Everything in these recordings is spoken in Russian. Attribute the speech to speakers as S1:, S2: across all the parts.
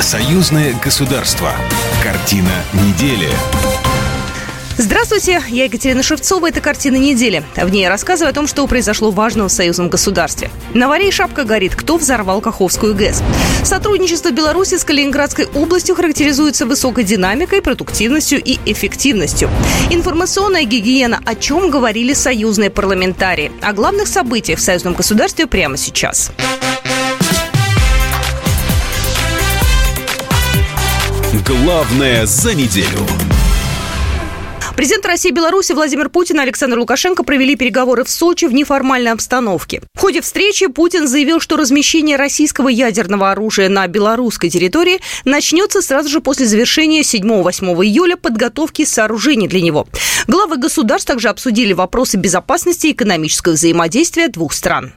S1: Союзное государство. Картина недели.
S2: Здравствуйте, я Екатерина Шевцова. Это «Картина недели». В ней я рассказываю о том, что произошло важного в союзном государстве. На варе шапка горит. Кто взорвал Каховскую ГЭС? Сотрудничество Беларуси с Калининградской областью характеризуется высокой динамикой, продуктивностью и эффективностью. Информационная гигиена. О чем говорили союзные парламентарии? О главных событиях в союзном государстве прямо сейчас.
S1: Главное за неделю.
S2: Президент России и Беларуси Владимир Путин и Александр Лукашенко провели переговоры в Сочи в неформальной обстановке. В ходе встречи Путин заявил, что размещение российского ядерного оружия на белорусской территории начнется сразу же после завершения 7-8 июля подготовки сооружений для него. Главы государств также обсудили вопросы безопасности и экономического взаимодействия двух стран.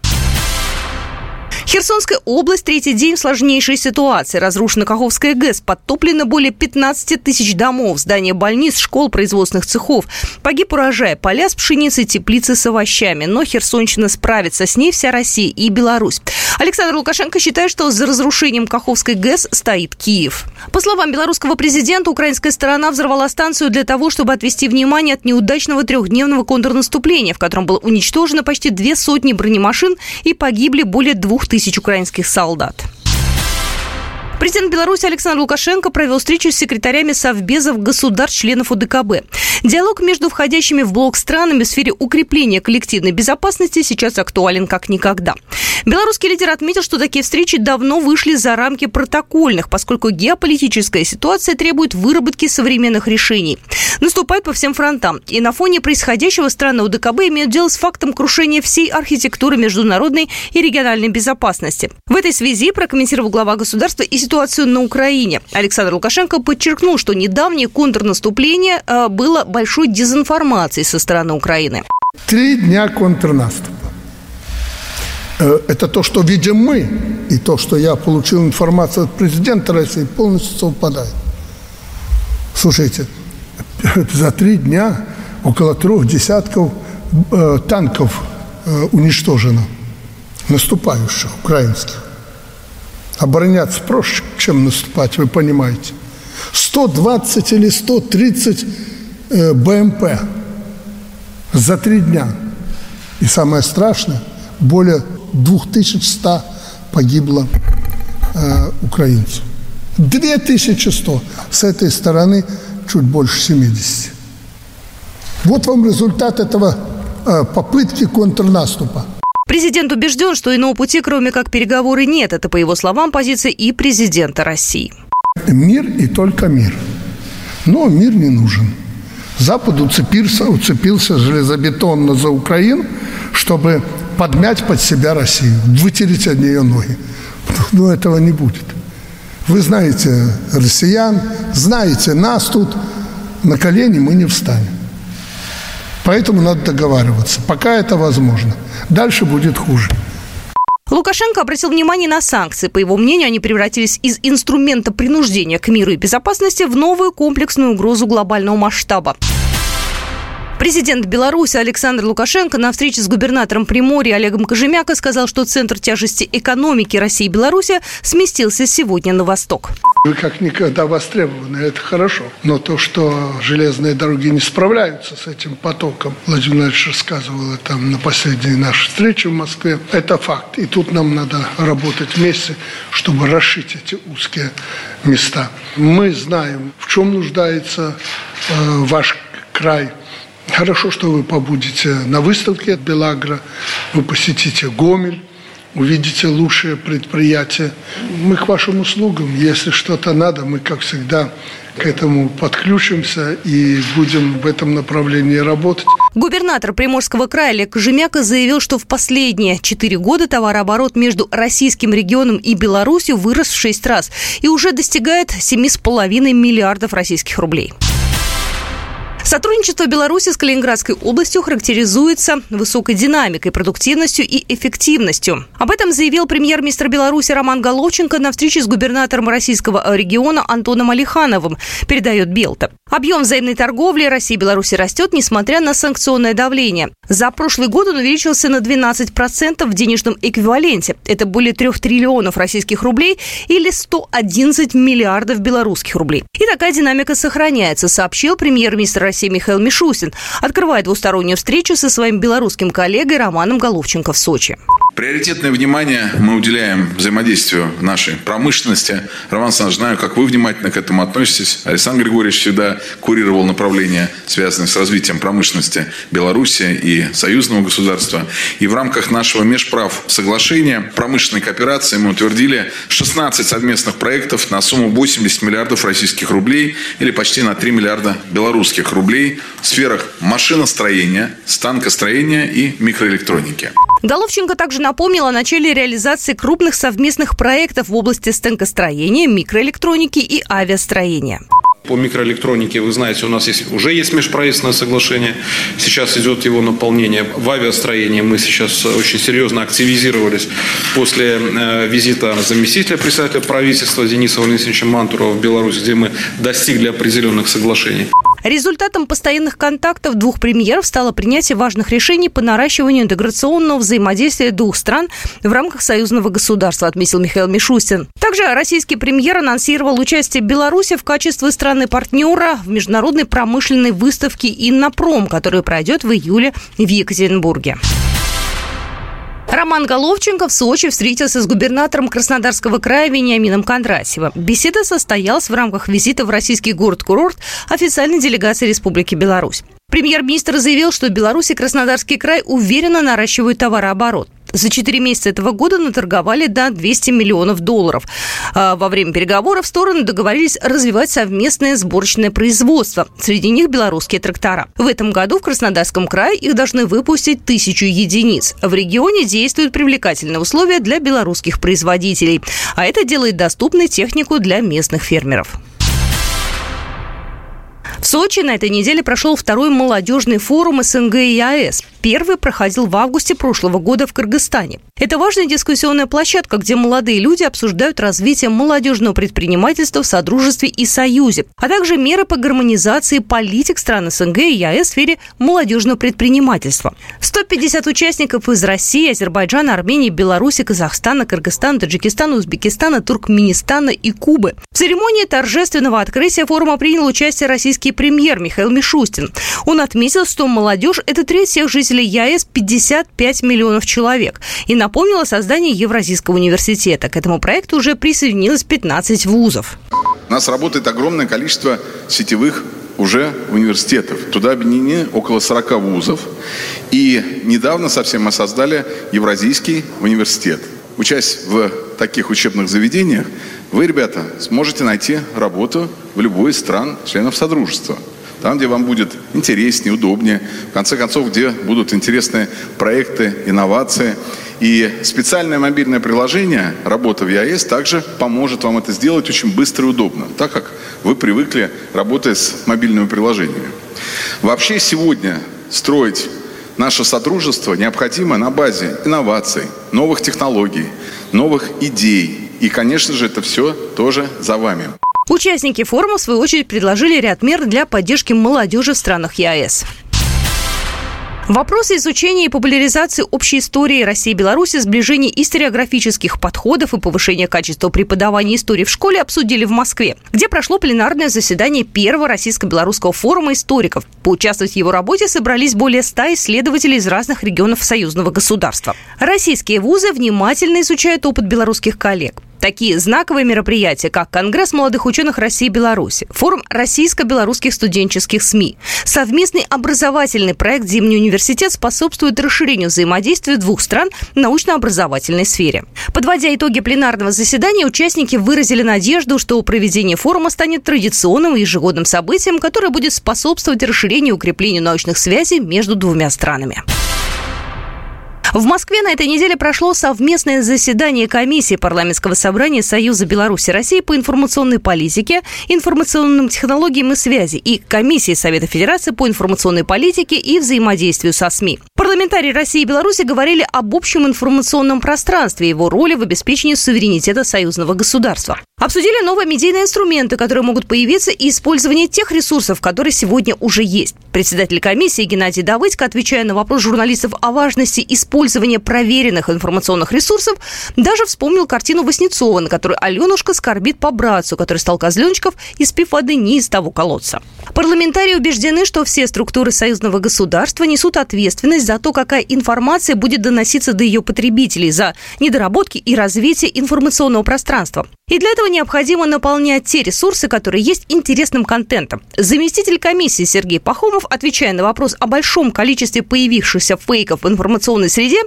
S2: Херсонская область третий день в сложнейшей ситуации. Разрушена Каховская ГЭС, подтоплено более 15 тысяч домов, здания больниц, школ, производственных цехов. Погиб урожай, поля с пшеницей, теплицы с овощами. Но Херсонщина справится, с ней вся Россия и Беларусь. Александр Лукашенко считает, что за разрушением Каховской ГЭС стоит Киев. По словам белорусского президента, украинская сторона взорвала станцию для того, чтобы отвести внимание от неудачного трехдневного контрнаступления, в котором было уничтожено почти две сотни бронемашин и погибли более двух тысяч украинских солдат. Президент Беларуси Александр Лукашенко провел встречу с секретарями совбезов государств-членов УДКБ. Диалог между входящими в блок странами в сфере укрепления коллективной безопасности сейчас актуален как никогда. Белорусский лидер отметил, что такие встречи давно вышли за рамки протокольных, поскольку геополитическая ситуация требует выработки современных решений. Наступает по всем фронтам. И на фоне происходящего страны УДКБ имеют дело с фактом крушения всей архитектуры международной и региональной безопасности. В этой связи прокомментировал глава государства и ситуацию на Украине. Александр Лукашенко подчеркнул, что недавнее контрнаступление э, было большой дезинформацией со стороны Украины.
S3: Три дня контрнаступа. Э, это то, что видим мы, и то, что я получил информацию от президента России, полностью совпадает. Слушайте, за три дня около трех десятков э, танков уничтожено, наступающих, украинских. Обороняться проще, чем наступать, вы понимаете. 120 или 130 э, БМП за три дня. И самое страшное, более 2100 погибло э, украинцев. 2100 с этой стороны чуть больше 70. Вот вам результат этого э, попытки контрнаступа.
S2: Президент убежден, что иного пути, кроме как переговоры, нет. Это, по его словам, позиция и президента России.
S3: Мир и только мир. Но мир не нужен. Запад уцепился, уцепился железобетонно за Украину, чтобы подмять под себя Россию, вытереть от нее ноги. Но этого не будет. Вы знаете россиян, знаете нас тут, на колени мы не встанем. Поэтому надо договариваться, пока это возможно. Дальше будет хуже.
S2: Лукашенко обратил внимание на санкции. По его мнению, они превратились из инструмента принуждения к миру и безопасности в новую комплексную угрозу глобального масштаба. Президент Беларуси Александр Лукашенко на встрече с губернатором Приморья Олегом Кожемяко сказал, что центр тяжести экономики России и Беларуси сместился сегодня на восток.
S3: Вы как никогда востребованы, это хорошо. Но то, что железные дороги не справляются с этим потоком, Владимир Владимирович рассказывал это на последней нашей встрече в Москве, это факт. И тут нам надо работать вместе, чтобы расшить эти узкие места. Мы знаем, в чем нуждается э, ваш край – Хорошо, что вы побудете на выставке от Белагра, вы посетите Гомель, увидите лучшие предприятия. Мы к вашим услугам. Если что-то надо, мы, как всегда, к этому подключимся и будем в этом направлении работать.
S2: Губернатор Приморского края Олег Кожемяка заявил, что в последние четыре года товарооборот между российским регионом и Беларусью вырос в шесть раз и уже достигает 7,5 миллиардов российских рублей. Сотрудничество Беларуси с Калининградской областью характеризуется высокой динамикой, продуктивностью и эффективностью. Об этом заявил премьер-министр Беларуси Роман Головченко на встрече с губернатором российского региона Антоном Алихановым, передает Белта. Объем взаимной торговли России и Беларуси растет, несмотря на санкционное давление. За прошлый год он увеличился на 12% в денежном эквиваленте. Это более 3 триллионов российских рублей или 111 миллиардов белорусских рублей. И такая динамика сохраняется, сообщил премьер-министр России Михаил Мишустин, открывая двустороннюю встречу со своим белорусским коллегой Романом Головченко в Сочи.
S4: Приоритетное внимание мы уделяем взаимодействию нашей промышленности. Роман Александрович, знаю, как вы внимательно к этому относитесь. Александр Григорьевич всегда курировал направления, связанные с развитием промышленности Беларуси и союзного государства. И в рамках нашего межправ соглашения промышленной кооперации мы утвердили 16 совместных проектов на сумму 80 миллиардов российских рублей или почти на 3 миллиарда белорусских рублей в сферах машиностроения, станкостроения и микроэлектроники.
S2: Головченко также напомнил о начале реализации крупных совместных проектов в области станкостроения, микроэлектроники и авиастроения.
S5: По микроэлектронике, вы знаете, у нас есть, уже есть межправительственное соглашение. Сейчас идет его наполнение. В авиастроении мы сейчас очень серьезно активизировались после э, визита заместителя председателя правительства Дениса Валентиновича Мантурова в Беларусь, где мы достигли определенных соглашений.
S2: Результатом постоянных контактов двух премьеров стало принятие важных решений по наращиванию интеграционного взаимодействия двух стран в рамках союзного государства, отметил Михаил Мишустин. Также российский премьер анонсировал участие Беларуси в качестве страны-партнера в международной промышленной выставке «Иннопром», которая пройдет в июле в Екатеринбурге. Роман Головченко в Сочи встретился с губернатором Краснодарского края Вениамином Кондратьевым. Беседа состоялась в рамках визита в российский город-курорт официальной делегации Республики Беларусь. Премьер-министр заявил, что Беларусь и Краснодарский край уверенно наращивают товарооборот. За 4 месяца этого года наторговали до 200 миллионов долларов. А во время переговоров стороны договорились развивать совместное сборочное производство. Среди них белорусские трактора. В этом году в Краснодарском крае их должны выпустить тысячу единиц. В регионе действуют привлекательные условия для белорусских производителей. А это делает доступной технику для местных фермеров. В Сочи на этой неделе прошел второй молодежный форум СНГ и АЭС. Первый проходил в августе прошлого года в Кыргызстане. Это важная дискуссионная площадка, где молодые люди обсуждают развитие молодежного предпринимательства в Содружестве и Союзе, а также меры по гармонизации политик стран СНГ и ЕАЭС в сфере молодежного предпринимательства. 150 участников из России, Азербайджана, Армении, Беларуси, Казахстана, Кыргызстана, Таджикистана, Узбекистана, Туркменистана и Кубы. В церемонии торжественного открытия форума принял участие российский премьер Михаил Мишустин. Он отметил, что молодежь – это треть всех жителей ЕАЭС 55 миллионов человек. И напомнил о создании Евразийского университета. К этому проекту уже присоединилось 15 вузов.
S4: У нас работает огромное количество сетевых уже университетов. Туда объединены около 40 вузов. И недавно совсем мы создали Евразийский университет. Учась в таких учебных заведениях, вы, ребята, сможете найти работу в любой из стран членов Содружества. Там, где вам будет интереснее, удобнее. В конце концов, где будут интересные проекты, инновации. И специальное мобильное приложение «Работа в ЯЭС» также поможет вам это сделать очень быстро и удобно, так как вы привыкли работать с мобильными приложениями. Вообще сегодня строить наше сотрудничество необходимо на базе инноваций, новых технологий, новых идей. И, конечно же, это все тоже за вами.
S2: Участники форума, в свою очередь, предложили ряд мер для поддержки молодежи в странах ЕАЭС. Вопросы изучения и популяризации общей истории России и Беларуси, сближения историографических подходов и повышения качества преподавания истории в школе обсудили в Москве, где прошло пленарное заседание первого российско-белорусского форума историков. Поучаствовать в его работе собрались более ста исследователей из разных регионов союзного государства. Российские вузы внимательно изучают опыт белорусских коллег. Такие знаковые мероприятия, как Конгресс молодых ученых России и Беларуси, форум российско-белорусских студенческих СМИ, совместный образовательный проект «Зимний университет» способствует расширению взаимодействия двух стран в научно-образовательной сфере. Подводя итоги пленарного заседания, участники выразили надежду, что проведение форума станет традиционным и ежегодным событием, которое будет способствовать расширению и укреплению научных связей между двумя странами. В Москве на этой неделе прошло совместное заседание комиссии парламентского собрания Союза Беларуси России по информационной политике, информационным технологиям и связи и комиссии Совета Федерации по информационной политике и взаимодействию со СМИ. Парламентарии России и Беларуси говорили об общем информационном пространстве и его роли в обеспечении суверенитета союзного государства. Обсудили новые медийные инструменты, которые могут появиться, и использование тех ресурсов, которые сегодня уже есть. Председатель комиссии Геннадий Давыдько, отвечая на вопрос журналистов о важности использования проверенных информационных ресурсов, даже вспомнил картину Васнецова, на которой Аленушка скорбит по братцу, который стал козленочков, испив воды не из того колодца. Парламентарии убеждены, что все структуры союзного государства несут ответственность за то, какая информация будет доноситься до ее потребителей, за недоработки и развитие информационного пространства. И для этого необходимо наполнять те ресурсы, которые есть интересным контентом. Заместитель комиссии Сергей Пахомов, отвечая на вопрос о большом количестве появившихся фейков в информационной среде,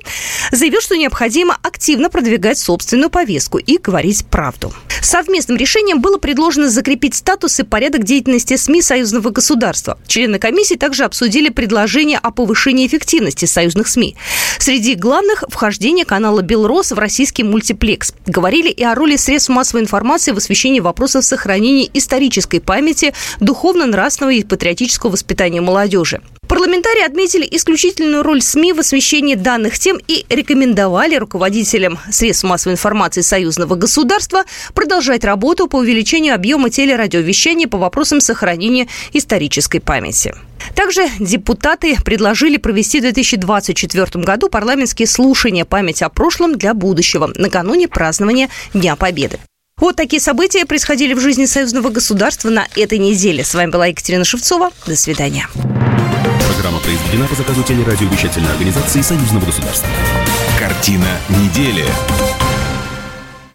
S2: заявил, что необходимо активно продвигать собственную повестку и говорить правду. Совместным решением было предложено закрепить статус и порядок деятельности СМИ союзного государства. Члены комиссии также обсудили предложение о повышении эффективности союзных СМИ. Среди главных – вхождение канала «Белрос» в российский мультиплекс. Говорили и о роли средств массовой информации в освещении вопросов сохранения исторической памяти, духовно-нравственного и патриотического воспитания молодежи. Парламентарии отметили исключительную роль СМИ в освещении данных тем и рекомендовали руководителям средств массовой информации союзного государства продолжать работу по увеличению объема телерадиовещания по вопросам сохранения исторической памяти. Также депутаты предложили провести в 2024 году парламентские слушания памяти о прошлом для будущего накануне празднования Дня Победы. Вот такие события происходили в жизни союзного государства на этой неделе. С вами была Екатерина Шевцова. До свидания.
S1: Программа произведена по заказу телерадиовещательной организации Союзного государства. Картина недели.